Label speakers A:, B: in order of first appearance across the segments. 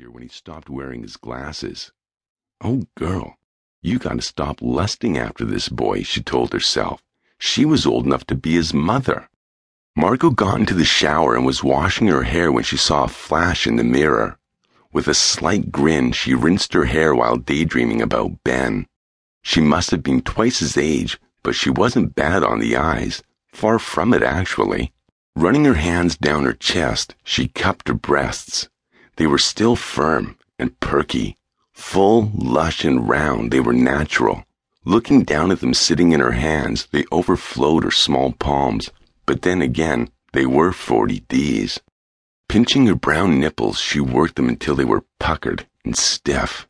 A: year when he stopped wearing his glasses. Oh, girl, you gotta stop lusting after this boy, she told herself. She was old enough to be his mother. Margo got into the shower and was washing her hair when she saw a flash in the mirror. With a slight grin, she rinsed her hair while daydreaming about Ben. She must have been twice his age, but she wasn't bad on the eyes. Far from it, actually. Running her hands down her chest, she cupped her breasts. They were still firm and perky. Full, lush, and round, they were natural. Looking down at them sitting in her hands, they overflowed her small palms. But then again, they were 40 Ds. Pinching her brown nipples, she worked them until they were puckered and stiff.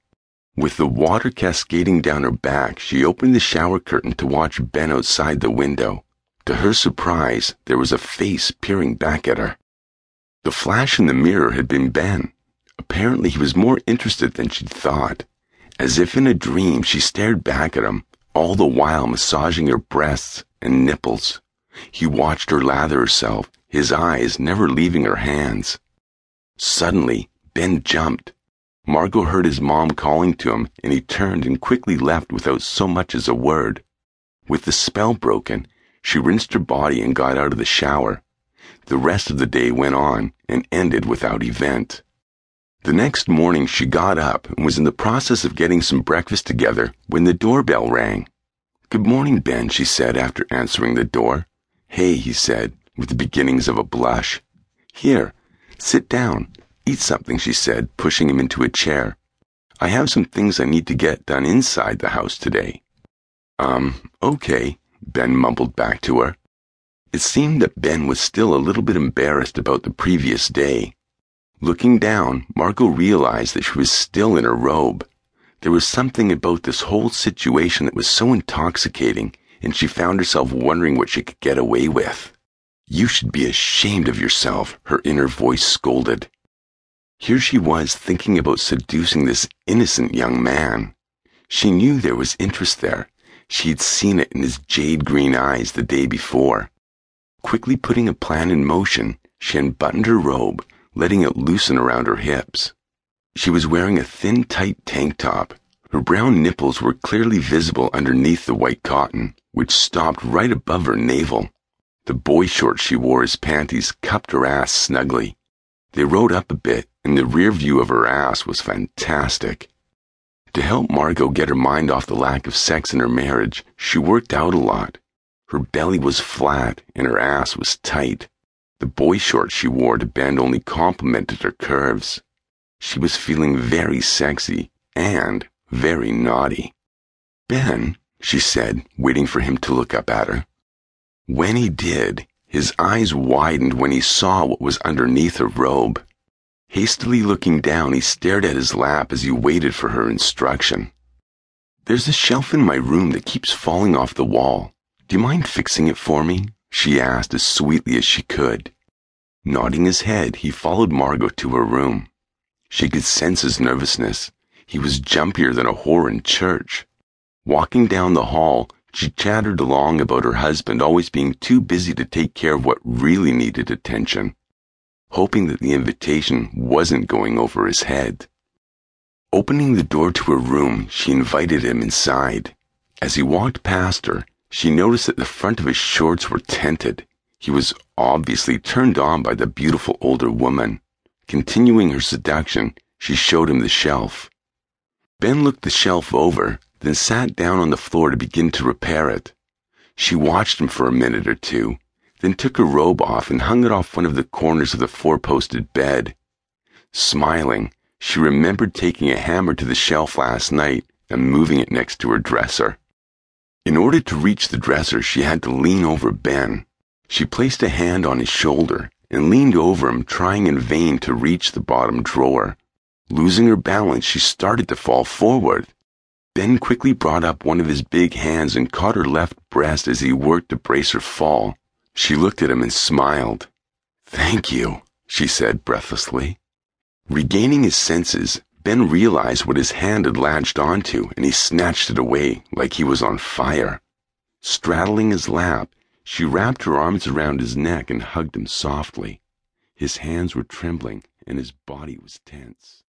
A: With the water cascading down her back, she opened the shower curtain to watch Ben outside the window. To her surprise, there was a face peering back at her. The flash in the mirror had been Ben. Apparently, he was more interested than she'd thought. As if in a dream, she stared back at him, all the while massaging her breasts and nipples. He watched her lather herself, his eyes never leaving her hands. Suddenly, Ben jumped. Margo heard his mom calling to him, and he turned and quickly left without so much as a word. With the spell broken, she rinsed her body and got out of the shower. The rest of the day went on and ended without event. The next morning, she got up and was in the process of getting some breakfast together when the doorbell rang. Good morning, Ben, she said after answering the door. Hey, he said, with the beginnings of a blush. Here, sit down. Eat something, she said, pushing him into a chair. I have some things I need to get done inside the house today. Um, okay, Ben mumbled back to her. It seemed that Ben was still a little bit embarrassed about the previous day. Looking down, Margo realized that she was still in her robe. There was something about this whole situation that was so intoxicating, and she found herself wondering what she could get away with. You should be ashamed of yourself, her inner voice scolded. Here she was thinking about seducing this innocent young man. She knew there was interest there. She had seen it in his jade green eyes the day before. Quickly putting a plan in motion, she unbuttoned her robe, letting it loosen around her hips. She was wearing a thin, tight tank top. Her brown nipples were clearly visible underneath the white cotton, which stopped right above her navel. The boy shorts she wore as panties cupped her ass snugly. They rode up a bit, and the rear view of her ass was fantastic. To help Margo get her mind off the lack of sex in her marriage, she worked out a lot. Her belly was flat and her ass was tight. The boy shorts she wore to bend only complemented her curves. She was feeling very sexy and very naughty. Ben, she said, waiting for him to look up at her. When he did, his eyes widened when he saw what was underneath her robe. Hastily looking down, he stared at his lap as he waited for her instruction. There's a shelf in my room that keeps falling off the wall. Do you mind fixing it for me? She asked as sweetly as she could. Nodding his head, he followed Margo to her room. She could sense his nervousness. He was jumpier than a whore in church. Walking down the hall, she chattered along about her husband always being too busy to take care of what really needed attention hoping that the invitation wasn't going over his head. Opening the door to her room, she invited him inside. As he walked past her, she noticed that the front of his shorts were tinted. He was obviously turned on by the beautiful older woman. Continuing her seduction, she showed him the shelf. Ben looked the shelf over, then sat down on the floor to begin to repair it. She watched him for a minute or two, then took her robe off and hung it off one of the corners of the four posted bed. Smiling, she remembered taking a hammer to the shelf last night and moving it next to her dresser. In order to reach the dresser, she had to lean over Ben. She placed a hand on his shoulder and leaned over him, trying in vain to reach the bottom drawer. Losing her balance, she started to fall forward. Ben quickly brought up one of his big hands and caught her left breast as he worked to brace her fall. She looked at him and smiled. Thank you, she said breathlessly. Regaining his senses, Ben realized what his hand had latched onto, and he snatched it away like he was on fire. Straddling his lap, she wrapped her arms around his neck and hugged him softly. His hands were trembling, and his body was tense.